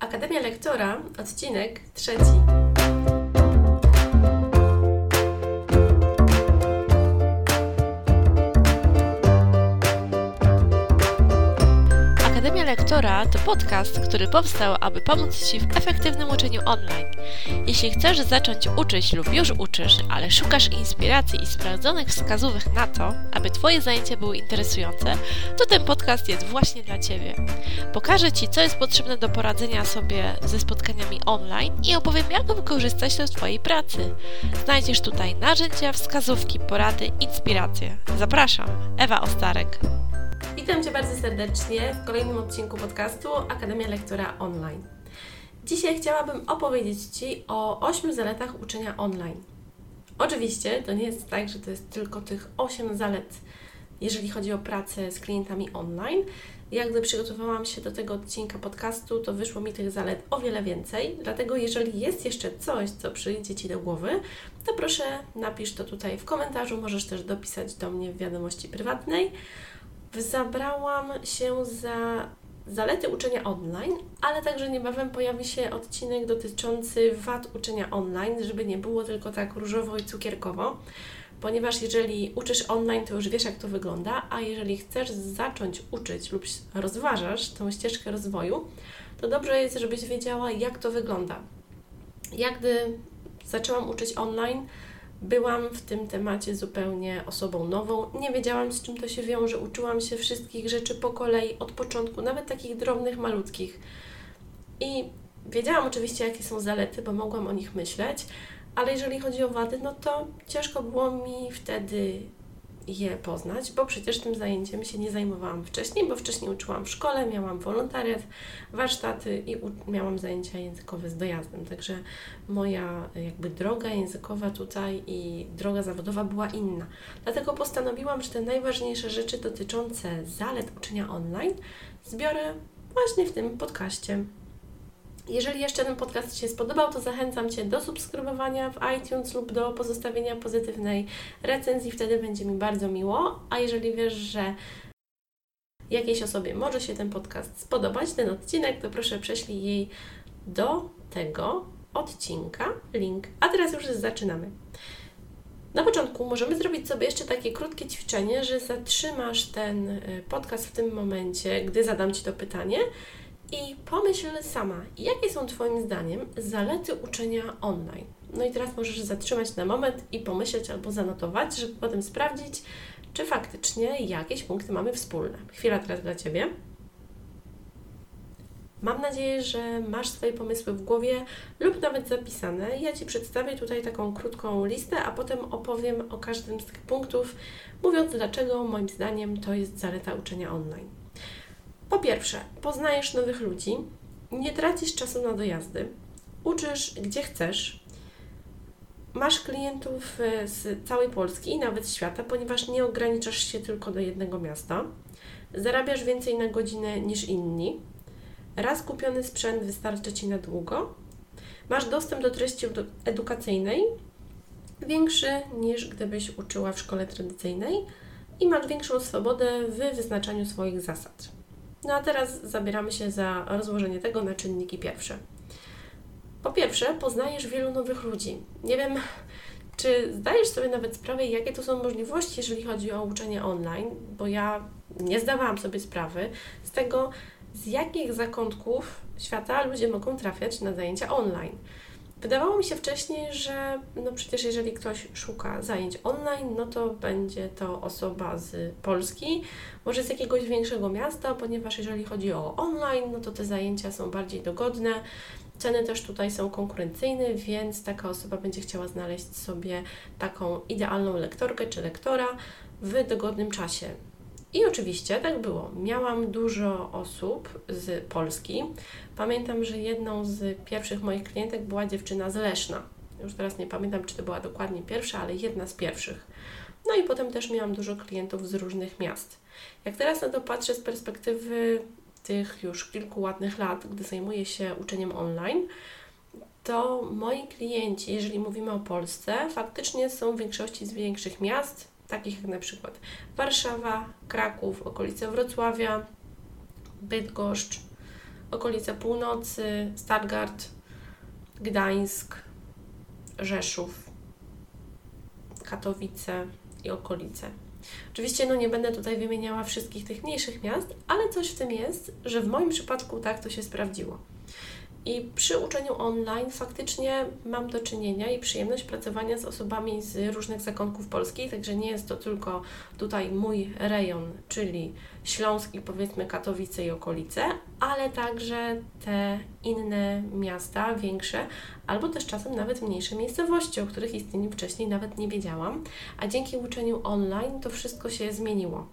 Akademia Lektora, odcinek trzeci. Lektora to podcast, który powstał, aby pomóc Ci w efektywnym uczeniu online. Jeśli chcesz zacząć uczyć lub już uczysz, ale szukasz inspiracji i sprawdzonych wskazówek na to, aby Twoje zajęcia były interesujące, to ten podcast jest właśnie dla Ciebie. Pokażę Ci, co jest potrzebne do poradzenia sobie ze spotkaniami online i opowiem, jak wykorzystać to w Twojej pracy. Znajdziesz tutaj narzędzia, wskazówki, porady, inspiracje. Zapraszam, Ewa Ostarek. Witam Cię bardzo serdecznie w kolejnym odcinku podcastu Akademia Lektora Online. Dzisiaj chciałabym opowiedzieć Ci o 8 zaletach uczenia online. Oczywiście to nie jest tak, że to jest tylko tych 8 zalet, jeżeli chodzi o pracę z klientami online. Jak gdy przygotowałam się do tego odcinka podcastu, to wyszło mi tych zalet o wiele więcej. Dlatego, jeżeli jest jeszcze coś, co przyjdzie Ci do głowy, to proszę napisz to tutaj w komentarzu. Możesz też dopisać do mnie w wiadomości prywatnej zabrałam się za zalety uczenia online, ale także niebawem pojawi się odcinek dotyczący wad uczenia online, żeby nie było tylko tak różowo i cukierkowo, ponieważ jeżeli uczysz online, to już wiesz, jak to wygląda, a jeżeli chcesz zacząć uczyć lub rozważasz tą ścieżkę rozwoju, to dobrze jest, żebyś wiedziała, jak to wygląda. Jak gdy zaczęłam uczyć online, Byłam w tym temacie zupełnie osobą nową, nie wiedziałam z czym to się wiąże, uczyłam się wszystkich rzeczy po kolei, od początku, nawet takich drobnych, malutkich. I wiedziałam oczywiście, jakie są zalety, bo mogłam o nich myśleć, ale jeżeli chodzi o wady, no to ciężko było mi wtedy je poznać, bo przecież tym zajęciem się nie zajmowałam wcześniej, bo wcześniej uczyłam w szkole, miałam wolontariat, warsztaty i miałam zajęcia językowe z dojazdem. Także moja jakby droga językowa tutaj i droga zawodowa była inna. Dlatego postanowiłam, że te najważniejsze rzeczy dotyczące zalet uczenia online zbiorę właśnie w tym podcaście. Jeżeli jeszcze ten podcast Ci się spodobał, to zachęcam Cię do subskrybowania w iTunes lub do pozostawienia pozytywnej recenzji, wtedy będzie mi bardzo miło. A jeżeli wiesz, że jakiejś osobie może się ten podcast spodobać, ten odcinek, to proszę prześlij jej do tego odcinka link. A teraz już zaczynamy. Na początku możemy zrobić sobie jeszcze takie krótkie ćwiczenie, że zatrzymasz ten y, podcast w tym momencie, gdy zadam Ci to pytanie i pomyśl sama, jakie są Twoim zdaniem zalety uczenia online. No i teraz możesz zatrzymać na moment i pomyśleć albo zanotować, żeby potem sprawdzić, czy faktycznie jakieś punkty mamy wspólne. Chwila teraz dla Ciebie. Mam nadzieję, że masz swoje pomysły w głowie lub nawet zapisane. Ja Ci przedstawię tutaj taką krótką listę, a potem opowiem o każdym z tych punktów, mówiąc dlaczego moim zdaniem to jest zaleta uczenia online. Po pierwsze, poznajesz nowych ludzi, nie tracisz czasu na dojazdy, uczysz gdzie chcesz, masz klientów e, z całej Polski i nawet świata, ponieważ nie ograniczasz się tylko do jednego miasta, zarabiasz więcej na godzinę niż inni, raz kupiony sprzęt wystarczy Ci na długo, masz dostęp do treści edukacyjnej, większy niż gdybyś uczyła w szkole tradycyjnej i masz większą swobodę w wyznaczaniu swoich zasad. No a teraz zabieramy się za rozłożenie tego na czynniki pierwsze. Po pierwsze, poznajesz wielu nowych ludzi. Nie wiem, czy zdajesz sobie nawet sprawę, jakie to są możliwości, jeżeli chodzi o uczenie online, bo ja nie zdawałam sobie sprawy z tego, z jakich zakątków świata ludzie mogą trafiać na zajęcia online. Wydawało mi się wcześniej, że no przecież jeżeli ktoś szuka zajęć online, no to będzie to osoba z Polski, może z jakiegoś większego miasta, ponieważ jeżeli chodzi o online, no to te zajęcia są bardziej dogodne. Ceny też tutaj są konkurencyjne, więc taka osoba będzie chciała znaleźć sobie taką idealną lektorkę czy lektora w dogodnym czasie. I oczywiście tak było. Miałam dużo osób z Polski. Pamiętam, że jedną z pierwszych moich klientek była dziewczyna z Leszna. Już teraz nie pamiętam, czy to była dokładnie pierwsza, ale jedna z pierwszych. No i potem też miałam dużo klientów z różnych miast. Jak teraz na to patrzę z perspektywy tych już kilku ładnych lat, gdy zajmuję się uczeniem online, to moi klienci, jeżeli mówimy o Polsce, faktycznie są w większości z większych miast, takich jak na przykład Warszawa, Kraków, okolice Wrocławia, Bydgoszcz, okolice północy, Stargard, Gdańsk, Rzeszów, Katowice i okolice. Oczywiście no nie będę tutaj wymieniała wszystkich tych mniejszych miast, ale coś w tym jest, że w moim przypadku tak to się sprawdziło. I przy uczeniu online faktycznie mam do czynienia i przyjemność pracowania z osobami z różnych zakątków Polski, także nie jest to tylko tutaj mój rejon, czyli Śląsk i powiedzmy Katowice i okolice, ale także te inne miasta, większe, albo też czasem nawet mniejsze miejscowości, o których istnieniu wcześniej nawet nie wiedziałam, a dzięki uczeniu online to wszystko się zmieniło.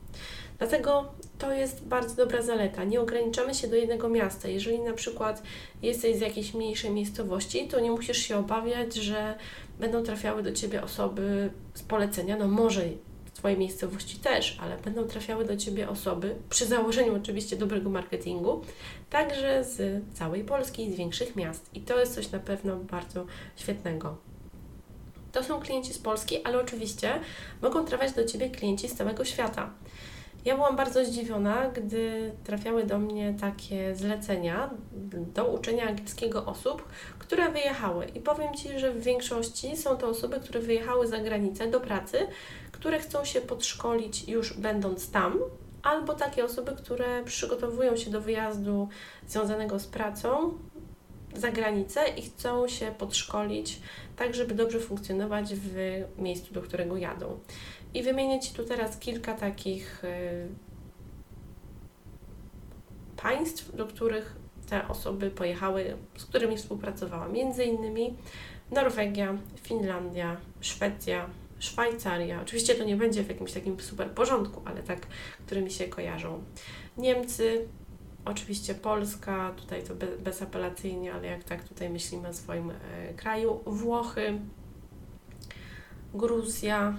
Dlatego to jest bardzo dobra zaleta. Nie ograniczamy się do jednego miasta. Jeżeli na przykład jesteś z jakiejś mniejszej miejscowości, to nie musisz się obawiać, że będą trafiały do Ciebie osoby z polecenia. No może w Twojej miejscowości też, ale będą trafiały do Ciebie osoby, przy założeniu oczywiście dobrego marketingu, także z całej Polski z większych miast. I to jest coś na pewno bardzo świetnego. To są klienci z Polski, ale oczywiście mogą trafiać do Ciebie klienci z całego świata. Ja byłam bardzo zdziwiona, gdy trafiały do mnie takie zlecenia do uczenia angielskiego osób, które wyjechały. I powiem Ci, że w większości są to osoby, które wyjechały za granicę do pracy, które chcą się podszkolić już będąc tam, albo takie osoby, które przygotowują się do wyjazdu związanego z pracą za granicę i chcą się podszkolić tak, żeby dobrze funkcjonować w miejscu, do którego jadą. I wymienię Ci tu teraz kilka takich y, państw, do których te osoby pojechały, z którymi współpracowałam. Między innymi Norwegia, Finlandia, Szwecja, Szwajcaria. Oczywiście to nie będzie w jakimś takim super porządku, ale tak, które mi się kojarzą. Niemcy, oczywiście Polska, tutaj to bezapelacyjnie, ale jak tak tutaj myślimy o swoim e, kraju. Włochy, Gruzja,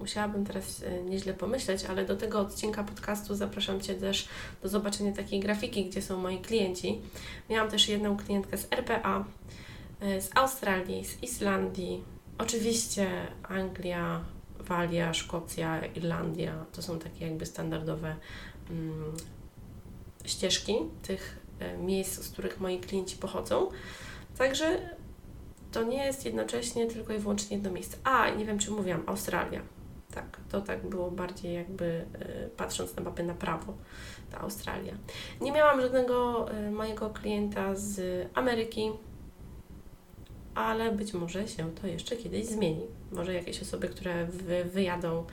musiałabym teraz e, nieźle pomyśleć, ale do tego odcinka podcastu zapraszam Cię też do zobaczenia takiej grafiki, gdzie są moi klienci. Miałam też jedną klientkę z RPA, e, z Australii, z Islandii, oczywiście Anglia, Walia, Szkocja, Irlandia. To są takie jakby standardowe mm, ścieżki tych e, miejsc, z których moi klienci pochodzą. Także to nie jest jednocześnie tylko i wyłącznie jedno miejsce. A, nie wiem czy mówiłam, Australia tak, to tak było bardziej jakby y, patrząc na mapę na prawo, ta Australia. Nie miałam żadnego y, mojego klienta z Ameryki, ale być może się to jeszcze kiedyś zmieni. Może jakieś osoby, które wy, wyjadą,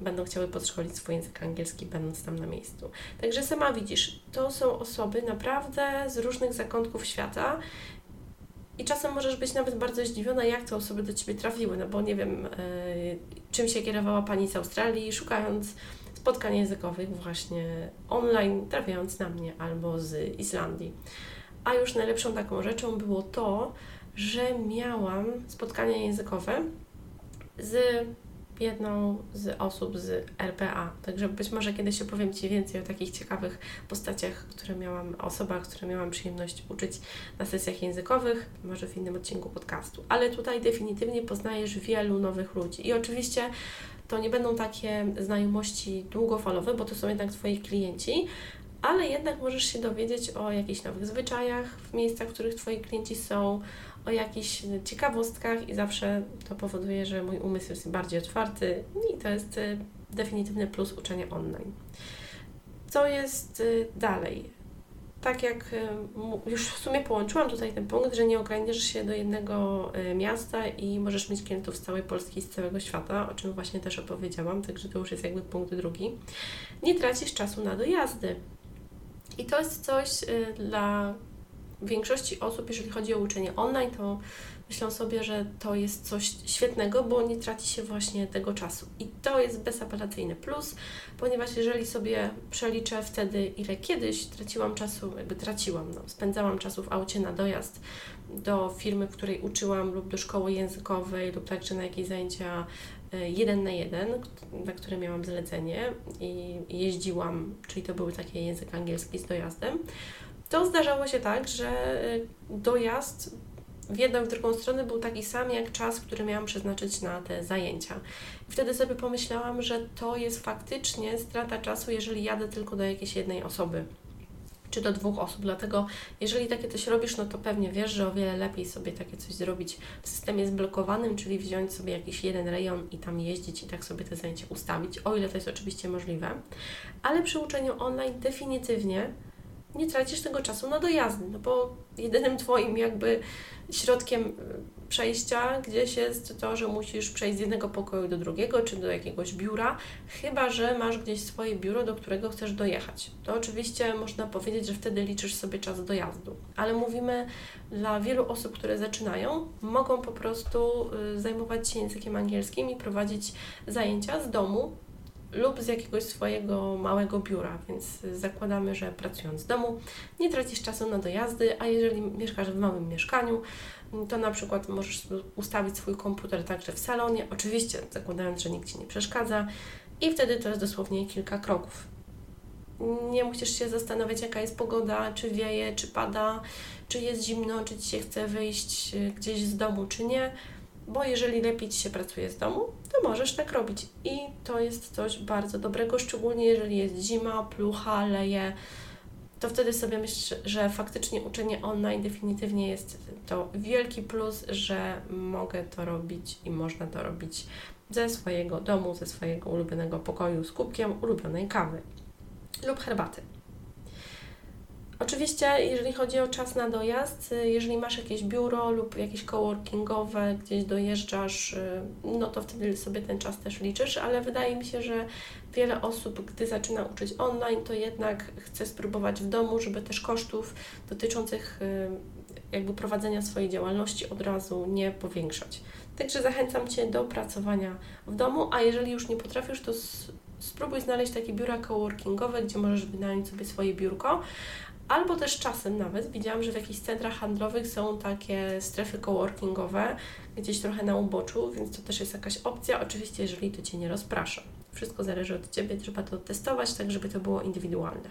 będą chciały podszkolić swój język angielski, będąc tam na miejscu. Także sama widzisz, to są osoby naprawdę z różnych zakątków świata i czasem możesz być nawet bardzo zdziwiona, jak te osoby do Ciebie trafiły, no bo nie wiem, yy, czym się kierowała Pani z Australii, szukając spotkań językowych właśnie online, trafiając na mnie albo z Islandii. A już najlepszą taką rzeczą było to, że miałam spotkania językowe z jedną z osób z RPA. Także być może kiedyś opowiem Ci więcej o takich ciekawych postaciach, które miałam, osobach, które miałam przyjemność uczyć na sesjach językowych, może w innym odcinku podcastu. Ale tutaj definitywnie poznajesz wielu nowych ludzi. I oczywiście to nie będą takie znajomości długofalowe, bo to są jednak Twoi klienci, ale jednak możesz się dowiedzieć o jakichś nowych zwyczajach w miejscach, w których Twoi klienci są, o jakichś ciekawostkach i zawsze to powoduje, że mój umysł jest bardziej otwarty i to jest y, definitywny plus uczenia online. Co jest y, dalej? Tak jak y, już w sumie połączyłam tutaj ten punkt, że nie ograniczysz się do jednego miasta i możesz mieć klientów z całej Polski z całego świata, o czym właśnie też opowiedziałam, także to już jest jakby punkt drugi. Nie tracisz czasu na dojazdy. I to jest coś dla większości osób, jeżeli chodzi o uczenie online, to myślą sobie, że to jest coś świetnego, bo nie traci się właśnie tego czasu. I to jest bezapelacyjny plus, ponieważ jeżeli sobie przeliczę wtedy, ile kiedyś traciłam czasu, jakby traciłam, no, spędzałam czasu w aucie na dojazd do firmy, w której uczyłam, lub do szkoły językowej, lub także na jakieś zajęcia e, jeden na jeden, na które miałam zlecenie i jeździłam, czyli to były takie język angielski z dojazdem, to zdarzało się tak, że y, dojazd w jedną i w drugą stronę był taki sam jak czas, który miałam przeznaczyć na te zajęcia. Wtedy sobie pomyślałam, że to jest faktycznie strata czasu, jeżeli jadę tylko do jakiejś jednej osoby. czy do dwóch osób. Dlatego, jeżeli takie coś robisz, no to pewnie wiesz, że o wiele lepiej sobie takie coś zrobić w systemie zblokowanym, czyli wziąć sobie jakiś jeden rejon i tam jeździć i tak sobie te zajęcia ustawić, o ile to jest oczywiście możliwe. Ale przy uczeniu online definitywnie nie tracisz tego czasu na dojazdy, no bo jedynym Twoim jakby środkiem y, przejścia gdzieś jest to, że musisz przejść z jednego pokoju do drugiego, czy do jakiegoś biura, chyba że masz gdzieś swoje biuro, do którego chcesz dojechać. To oczywiście można powiedzieć, że wtedy liczysz sobie czas dojazdu, ale mówimy dla wielu osób, które zaczynają, mogą po prostu y, zajmować się językiem angielskim i prowadzić zajęcia z domu, lub z jakiegoś swojego małego biura, więc zakładamy, że pracując z domu nie tracisz czasu na dojazdy, a jeżeli mieszkasz w małym mieszkaniu, to na przykład możesz ustawić swój komputer także w salonie, oczywiście zakładając, że nikt Ci nie przeszkadza i wtedy to jest dosłownie kilka kroków. Nie musisz się zastanawiać, jaka jest pogoda, czy wieje, czy pada, czy jest zimno, czy Ci się chce wyjść gdzieś z domu, czy nie bo jeżeli lepiej Ci się pracuje z domu, to możesz tak robić. I to jest coś bardzo dobrego, szczególnie jeżeli jest zima, plucha, leje, to wtedy sobie myślę, że faktycznie uczenie online definitywnie jest to wielki plus, że mogę to robić i można to robić ze swojego domu, ze swojego ulubionego pokoju z kubkiem ulubionej kawy lub herbaty. Oczywiście, jeżeli chodzi o czas na dojazd, y, jeżeli masz jakieś biuro lub jakieś coworkingowe, gdzieś dojeżdżasz, y, no to wtedy sobie ten czas też liczysz, ale wydaje mi się, że wiele osób, gdy zaczyna uczyć online, to jednak chce spróbować w domu, żeby też kosztów dotyczących y, jakby prowadzenia swojej działalności od razu nie powiększać. Także zachęcam Cię do pracowania w domu, a jeżeli już nie potrafisz, to spróbuj znaleźć takie biura coworkingowe, gdzie możesz wynająć sobie swoje biurko, Albo też czasem nawet widziałam, że w jakichś centrach handlowych są takie strefy coworkingowe, gdzieś trochę na uboczu, więc to też jest jakaś opcja. Oczywiście, jeżeli to Cię nie rozprasza. Wszystko zależy od Ciebie, trzeba to testować, tak żeby to było indywidualne.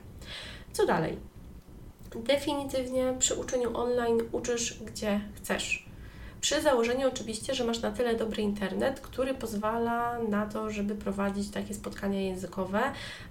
Co dalej? Definitywnie przy uczeniu online uczysz gdzie chcesz. Przy założeniu oczywiście, że masz na tyle dobry internet, który pozwala na to, żeby prowadzić takie spotkania językowe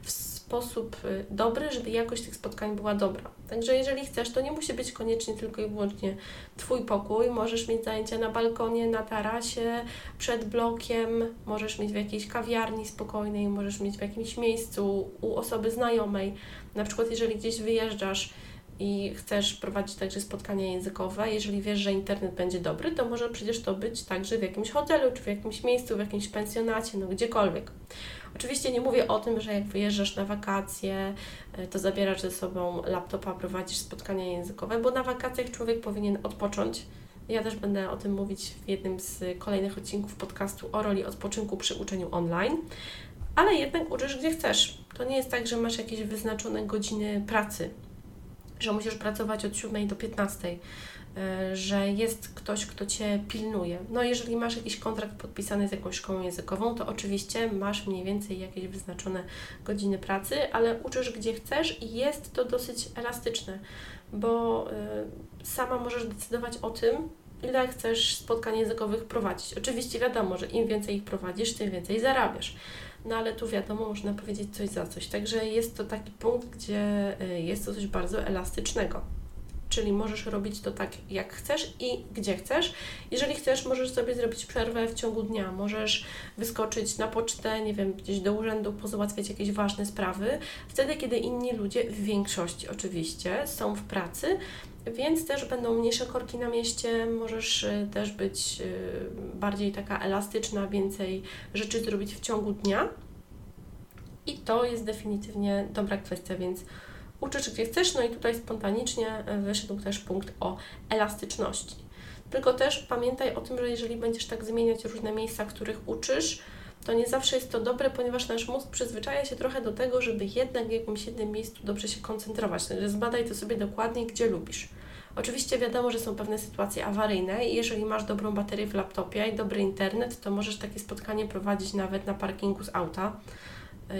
w sposób y, dobry, żeby jakość tych spotkań była dobra. Także jeżeli chcesz, to nie musi być koniecznie tylko i wyłącznie Twój pokój. Możesz mieć zajęcia na balkonie, na tarasie, przed blokiem, możesz mieć w jakiejś kawiarni spokojnej, możesz mieć w jakimś miejscu u osoby znajomej. Na przykład jeżeli gdzieś wyjeżdżasz, i chcesz prowadzić także spotkania językowe, jeżeli wiesz, że internet będzie dobry, to może przecież to być także w jakimś hotelu, czy w jakimś miejscu, w jakimś pensjonacie, no gdziekolwiek. Oczywiście nie mówię o tym, że jak wyjeżdżasz na wakacje, e, to zabierasz ze sobą laptopa, prowadzisz spotkania językowe, bo na wakacjach człowiek powinien odpocząć. Ja też będę o tym mówić w jednym z kolejnych odcinków podcastu o roli odpoczynku przy uczeniu online. Ale jednak uczysz gdzie chcesz. To nie jest tak, że masz jakieś wyznaczone godziny pracy że musisz pracować od 7 do 15, e, że jest ktoś, kto Cię pilnuje. No jeżeli masz jakiś kontrakt podpisany z jakąś szkołą językową, to oczywiście masz mniej więcej jakieś wyznaczone godziny pracy, ale uczysz gdzie chcesz i jest to dosyć elastyczne, bo y, sama możesz decydować o tym, ile chcesz spotkań językowych prowadzić. Oczywiście wiadomo, że im więcej ich prowadzisz, tym więcej zarabiasz no ale tu wiadomo, można powiedzieć coś za coś. Także jest to taki punkt, gdzie y, jest to coś bardzo elastycznego. Czyli możesz robić to tak, jak chcesz i gdzie chcesz. Jeżeli chcesz, możesz sobie zrobić przerwę w ciągu dnia. Możesz wyskoczyć na pocztę, nie wiem, gdzieś do urzędu, pozałatwiać jakieś ważne sprawy. Wtedy, kiedy inni ludzie, w większości oczywiście, są w pracy, więc też będą mniejsze korki na mieście, możesz y, też być y, bardziej taka elastyczna, więcej rzeczy zrobić w ciągu dnia. I to jest definitywnie dobra kwestia, więc uczysz gdzie chcesz, no i tutaj spontanicznie y, wyszedł też punkt o elastyczności. Tylko też pamiętaj o tym, że jeżeli będziesz tak zmieniać różne miejsca, których uczysz, to nie zawsze jest to dobre, ponieważ nasz mózg przyzwyczaja się trochę do tego, żeby jednak w jakimś jednym miejscu dobrze się koncentrować. Także zbadaj to sobie dokładnie, gdzie lubisz. Oczywiście wiadomo, że są pewne sytuacje awaryjne i jeżeli masz dobrą baterię w laptopie i dobry internet, to możesz takie spotkanie prowadzić nawet na parkingu z auta.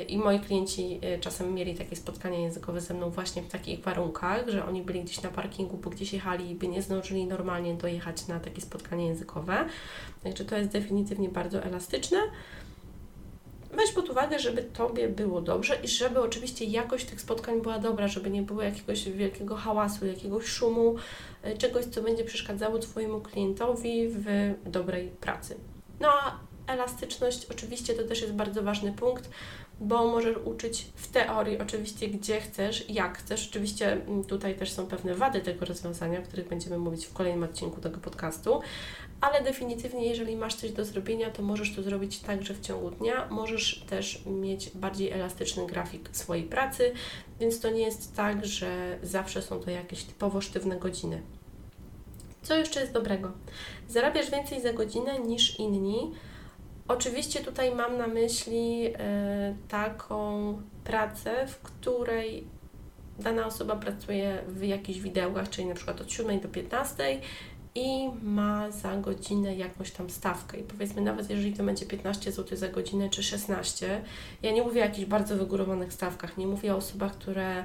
I moi klienci y, czasem mieli takie spotkania językowe ze mną właśnie w takich warunkach, że oni byli gdzieś na parkingu, bo gdzieś jechali i by nie zdążyli normalnie dojechać na takie spotkanie językowe. Także to jest definitywnie bardzo elastyczne. weź pod uwagę, żeby Tobie było dobrze i żeby oczywiście jakość tych spotkań była dobra, żeby nie było jakiegoś wielkiego hałasu, jakiegoś szumu, e, czegoś, co będzie przeszkadzało Twojemu klientowi w dobrej pracy. No a elastyczność oczywiście to też jest bardzo ważny punkt, bo możesz uczyć w teorii oczywiście gdzie chcesz, jak chcesz. Oczywiście mm, tutaj też są pewne wady tego rozwiązania, o których będziemy mówić w kolejnym odcinku tego podcastu, ale definitywnie jeżeli masz coś do zrobienia, to możesz to zrobić także w ciągu dnia. Możesz też mieć bardziej elastyczny grafik swojej pracy, więc to nie jest tak, że zawsze są to jakieś typowo sztywne godziny. Co jeszcze jest dobrego? Zarabiasz więcej za godzinę niż inni, Oczywiście tutaj mam na myśli y, taką pracę, w której dana osoba pracuje w jakichś widełkach, czyli na przykład od 7 do 15 i ma za godzinę jakąś tam stawkę. I powiedzmy, nawet jeżeli to będzie 15 zł za godzinę czy 16, ja nie mówię o jakichś bardzo wygórowanych stawkach, nie mówię o osobach, które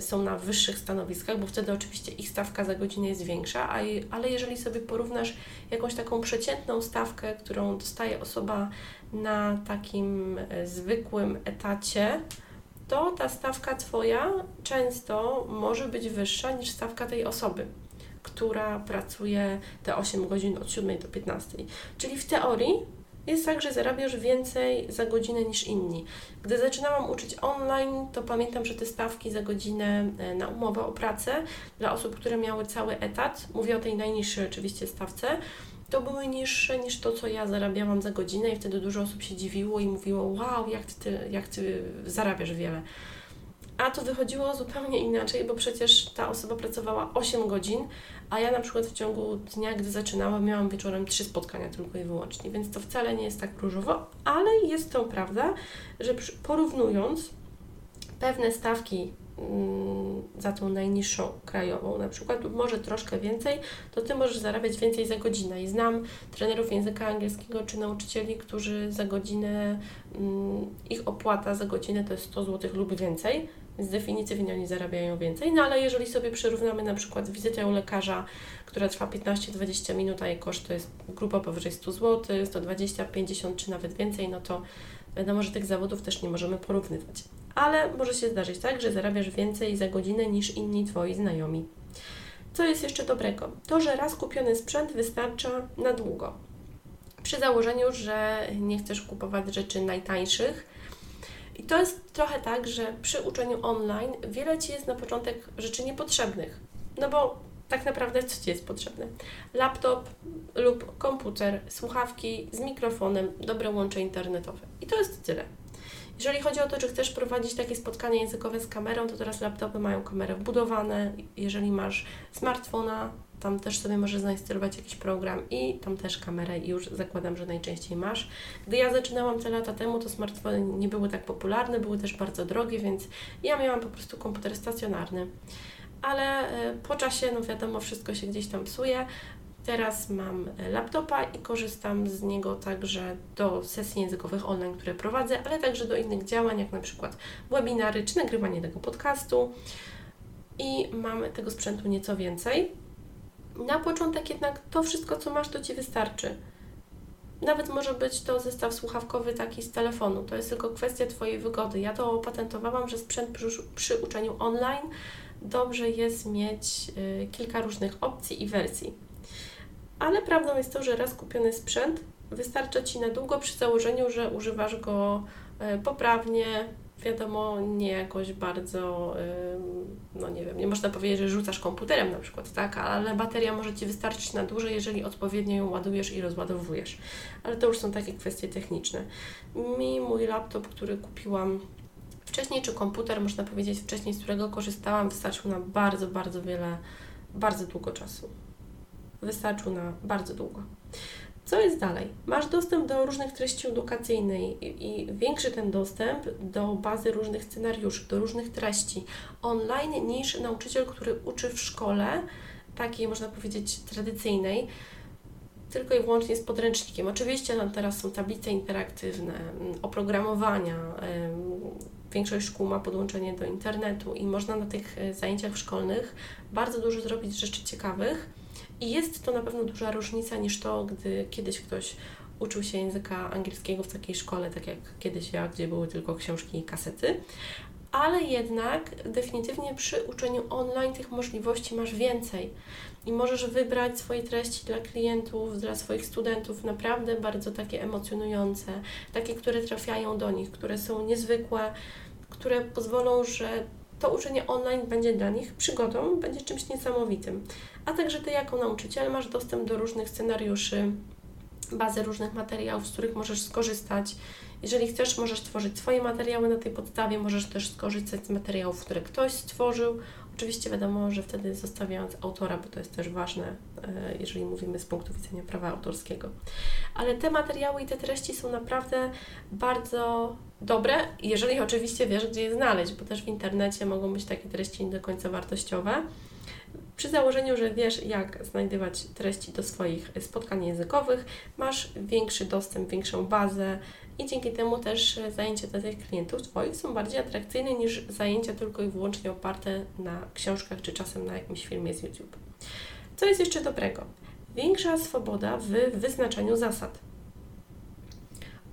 są na wyższych stanowiskach, bo wtedy oczywiście ich stawka za godzinę jest większa, ale jeżeli sobie porównasz jakąś taką przeciętną stawkę, którą dostaje osoba na takim e, zwykłym etacie, to ta stawka Twoja często może być wyższa niż stawka tej osoby która pracuje te 8 godzin od 7 do 15. Czyli w teorii jest tak, że zarabiasz więcej za godzinę niż inni. Gdy zaczynałam uczyć online, to pamiętam, że te stawki za godzinę e, na umowę o pracę dla osób, które miały cały etat, mówię o tej najniższej oczywiście stawce, to były niższe niż to, co ja zarabiałam za godzinę i wtedy dużo osób się dziwiło i mówiło, wow, jak ty, jak ty zarabiasz wiele. A to wychodziło zupełnie inaczej, bo przecież ta osoba pracowała 8 godzin, a ja na przykład w ciągu dnia, gdy zaczynałam, miałam wieczorem trzy spotkania tylko i wyłącznie, więc to wcale nie jest tak różowo, ale jest to prawda, że porównując pewne stawki mm, za tą najniższą krajową, na przykład może troszkę więcej, to Ty możesz zarabiać więcej za godzinę. I znam trenerów języka angielskiego czy nauczycieli, którzy za godzinę, mm, ich opłata za godzinę to jest 100 zł lub więcej, więc definitywnie oni zarabiają więcej. No ale jeżeli sobie przyrównamy na przykład wizytę u lekarza, która trwa 15-20 minut, a jej koszt to jest grupa powyżej 100 zł, 120, 50 czy nawet więcej, no to wiadomo, że tych zawodów też nie możemy porównywać. Ale może się zdarzyć tak, że zarabiasz więcej za godzinę niż inni Twoi znajomi. Co jest jeszcze dobrego? To, że raz kupiony sprzęt wystarcza na długo. Przy założeniu, że nie chcesz kupować rzeczy najtańszych, i to jest trochę tak, że przy uczeniu online wiele Ci jest na początek rzeczy niepotrzebnych. No bo tak naprawdę co Ci jest potrzebne? Laptop lub komputer, słuchawki z mikrofonem, dobre łącze internetowe. I to jest tyle. Jeżeli chodzi o to, czy chcesz prowadzić takie spotkanie językowe z kamerą, to teraz laptopy mają kamerę wbudowane. Jeżeli masz smartfona, tam też sobie możesz zainstalować jakiś program i tam też kamerę i już zakładam, że najczęściej masz. Gdy ja zaczynałam te lata temu, to smartfony nie były tak popularne, były też bardzo drogie, więc ja miałam po prostu komputer stacjonarny. Ale e, po czasie, no wiadomo, wszystko się gdzieś tam psuje. Teraz mam e, laptopa i korzystam z niego także do sesji językowych online, które prowadzę, ale także do innych działań, jak na przykład webinary czy nagrywanie tego podcastu. I mam tego sprzętu nieco więcej na początek jednak to wszystko, co masz, to Ci wystarczy. Nawet może być to zestaw słuchawkowy taki z telefonu. To jest tylko kwestia Twojej wygody. Ja to opatentowałam, że sprzęt przy, przy uczeniu online dobrze jest mieć y, kilka różnych opcji i wersji. Ale prawdą jest to, że raz kupiony sprzęt wystarcza Ci na długo przy założeniu, że używasz go y, poprawnie, wiadomo, nie jakoś bardzo, no nie wiem, nie można powiedzieć, że rzucasz komputerem na przykład, tak, ale bateria może Ci wystarczyć na dłużej, jeżeli odpowiednio ją ładujesz i rozładowujesz. Ale to już są takie kwestie techniczne. Mi mój laptop, który kupiłam wcześniej, czy komputer, można powiedzieć wcześniej, z którego korzystałam, wystarczył na bardzo, bardzo wiele, bardzo długo czasu. Wystarczył na bardzo długo. Co jest dalej? Masz dostęp do różnych treści edukacyjnych i, i większy ten dostęp do bazy różnych scenariuszy, do różnych treści online niż nauczyciel, który uczy w szkole, takiej można powiedzieć tradycyjnej, tylko i wyłącznie z podręcznikiem. Oczywiście tam teraz są tablice interaktywne, mm, oprogramowania. Większość szkół ma podłączenie do internetu i można na tych e, zajęciach szkolnych bardzo dużo zrobić rzeczy ciekawych i jest to na pewno duża różnica niż to, gdy kiedyś ktoś uczył się języka angielskiego w takiej szkole, tak jak kiedyś ja, gdzie były tylko książki i kasety. Ale jednak definitywnie przy uczeniu online tych możliwości masz więcej i możesz wybrać swoje treści dla klientów, dla swoich studentów naprawdę bardzo takie emocjonujące, takie, które trafiają do nich, które są niezwykłe, które pozwolą, że to uczenie online będzie dla nich przygodą, będzie czymś niesamowitym. A także Ty jako nauczyciel masz dostęp do różnych scenariuszy, bazy różnych materiałów, z których możesz skorzystać. Jeżeli chcesz, możesz tworzyć swoje materiały na tej podstawie, możesz też skorzystać z materiałów, które ktoś stworzył. Oczywiście wiadomo, że wtedy zostawiając autora, bo to jest też ważne, e, jeżeli mówimy z punktu widzenia prawa autorskiego. Ale te materiały i te treści są naprawdę bardzo dobre, jeżeli oczywiście wiesz, gdzie je znaleźć, bo też w internecie mogą być takie treści nie do końca wartościowe. Przy założeniu, że wiesz, jak znajdywać treści do swoich spotkań językowych, masz większy dostęp, większą bazę i dzięki temu też zajęcia dla tych klientów Twoich są bardziej atrakcyjne niż zajęcia tylko i wyłącznie oparte na książkach czy czasem na jakimś filmie z YouTube. Co jest jeszcze dobrego? Większa swoboda w wyznaczaniu zasad.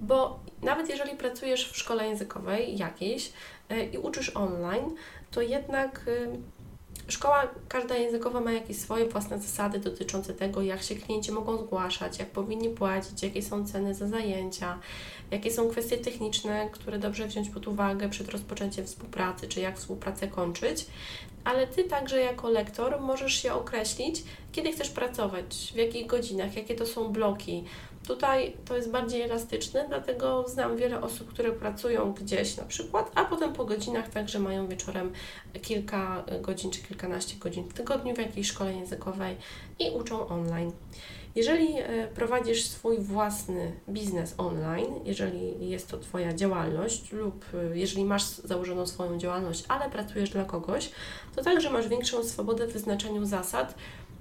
Bo nawet jeżeli pracujesz w szkole językowej jakiejś e, i uczysz online, to jednak y, Szkoła każda językowa ma jakieś swoje własne zasady dotyczące tego, jak się klienci mogą zgłaszać, jak powinni płacić, jakie są ceny za zajęcia, jakie są kwestie techniczne, które dobrze wziąć pod uwagę przed rozpoczęciem współpracy, czy jak współpracę kończyć. Ale Ty także jako lektor możesz się określić, kiedy chcesz pracować, w jakich godzinach, jakie to są bloki, Tutaj to jest bardziej elastyczne, dlatego znam wiele osób, które pracują gdzieś na przykład, a potem po godzinach także mają wieczorem kilka godzin czy kilkanaście godzin w tygodniu w jakiejś szkole językowej i uczą online. Jeżeli e, prowadzisz swój własny biznes online, jeżeli jest to Twoja działalność, lub e, jeżeli masz założoną swoją działalność, ale pracujesz dla kogoś, to także masz większą swobodę w zasad,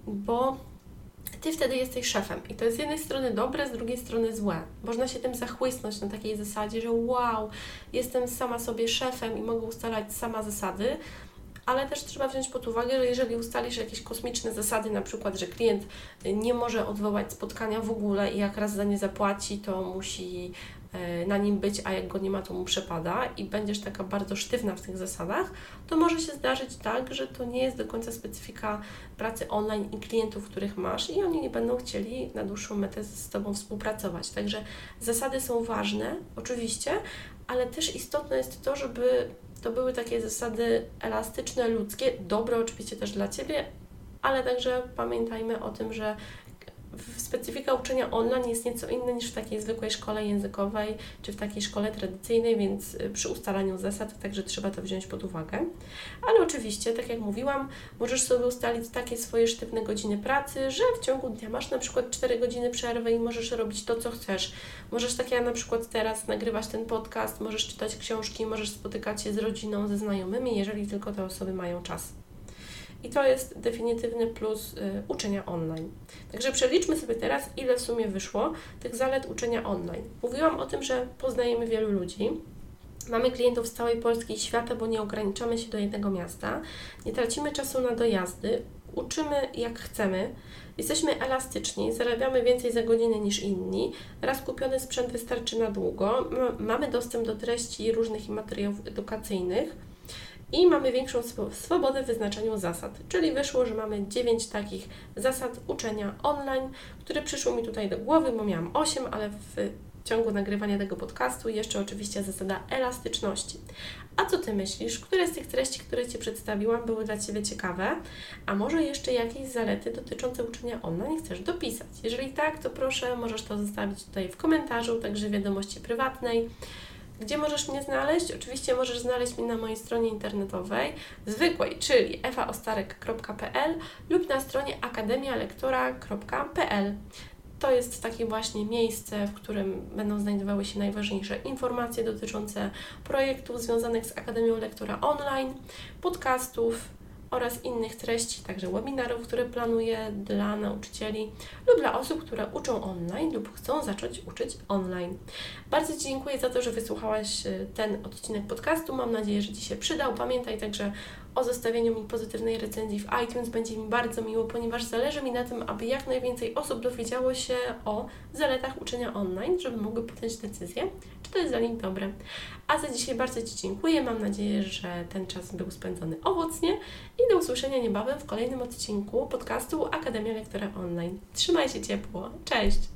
bo ty wtedy jesteś szefem. I to jest z jednej strony dobre, z drugiej strony złe. Można się tym zachłysnąć na takiej zasadzie, że wow, jestem sama sobie szefem i mogę ustalać sama zasady, ale też trzeba wziąć pod uwagę, że jeżeli ustalisz jakieś kosmiczne zasady, na przykład, że klient nie może odwołać spotkania w ogóle i jak raz za nie zapłaci, to musi na nim być, a jak go nie ma, to mu przepada i będziesz taka bardzo sztywna w tych zasadach, to może się zdarzyć tak, że to nie jest do końca specyfika pracy online i klientów, których masz i oni nie będą chcieli na dłuższą metę z Tobą współpracować. Także zasady są ważne, oczywiście, ale też istotne jest to, żeby to były takie zasady elastyczne, ludzkie, dobre oczywiście też dla Ciebie, ale także pamiętajmy o tym, że specyfika uczenia online jest nieco inna niż w takiej zwykłej szkole językowej czy w takiej szkole tradycyjnej, więc y, przy ustalaniu zasad także trzeba to wziąć pod uwagę. Ale oczywiście, tak jak mówiłam, możesz sobie ustalić takie swoje sztywne godziny pracy, że w ciągu dnia masz na przykład 4 godziny przerwy i możesz robić to, co chcesz. Możesz, tak jak na przykład teraz, nagrywać ten podcast, możesz czytać książki, możesz spotykać się z rodziną, ze znajomymi, jeżeli tylko te osoby mają czas. I to jest definitywny plus y, uczenia online. Także przeliczmy sobie teraz, ile w sumie wyszło tych zalet uczenia online. Mówiłam o tym, że poznajemy wielu ludzi. Mamy klientów z całej Polski i świata, bo nie ograniczamy się do jednego miasta. Nie tracimy czasu na dojazdy, uczymy jak chcemy, jesteśmy elastyczni, zarabiamy więcej za godzinę niż inni, raz kupiony sprzęt wystarczy na długo, mamy dostęp do treści różnych materiałów edukacyjnych i mamy większą swobodę w wyznaczaniu zasad. Czyli wyszło, że mamy 9 takich zasad uczenia online, które przyszły mi tutaj do głowy, bo miałam 8, ale w ciągu nagrywania tego podcastu jeszcze oczywiście zasada elastyczności. A co Ty myślisz? Które z tych treści, które Ci przedstawiłam, były dla Ciebie ciekawe? A może jeszcze jakieś zalety dotyczące uczenia online chcesz dopisać? Jeżeli tak, to proszę, możesz to zostawić tutaj w komentarzu, także w wiadomości prywatnej. Gdzie możesz mnie znaleźć? Oczywiście możesz znaleźć mnie na mojej stronie internetowej zwykłej, czyli ewaostarek.pl lub na stronie akademialektora.pl. To jest takie właśnie miejsce, w którym będą znajdowały się najważniejsze informacje dotyczące projektów związanych z Akademią Lektora Online, podcastów, oraz innych treści, także webinarów, które planuję dla nauczycieli lub dla osób, które uczą online lub chcą zacząć uczyć online. Bardzo dziękuję za to, że wysłuchałaś y, ten odcinek podcastu. Mam nadzieję, że Ci się przydał. Pamiętaj także o zostawieniu mi pozytywnej recenzji w iTunes. Będzie mi bardzo miło, ponieważ zależy mi na tym, aby jak najwięcej osób dowiedziało się o zaletach uczenia online, żeby mogły podjąć decyzję, czy to jest dla nich dobre. A za dzisiaj bardzo Ci dziękuję. Mam nadzieję, że ten czas był spędzony owocnie i do usłyszenia niebawem w kolejnym odcinku podcastu Akademia Lektora Online. Trzymaj się ciepło. Cześć!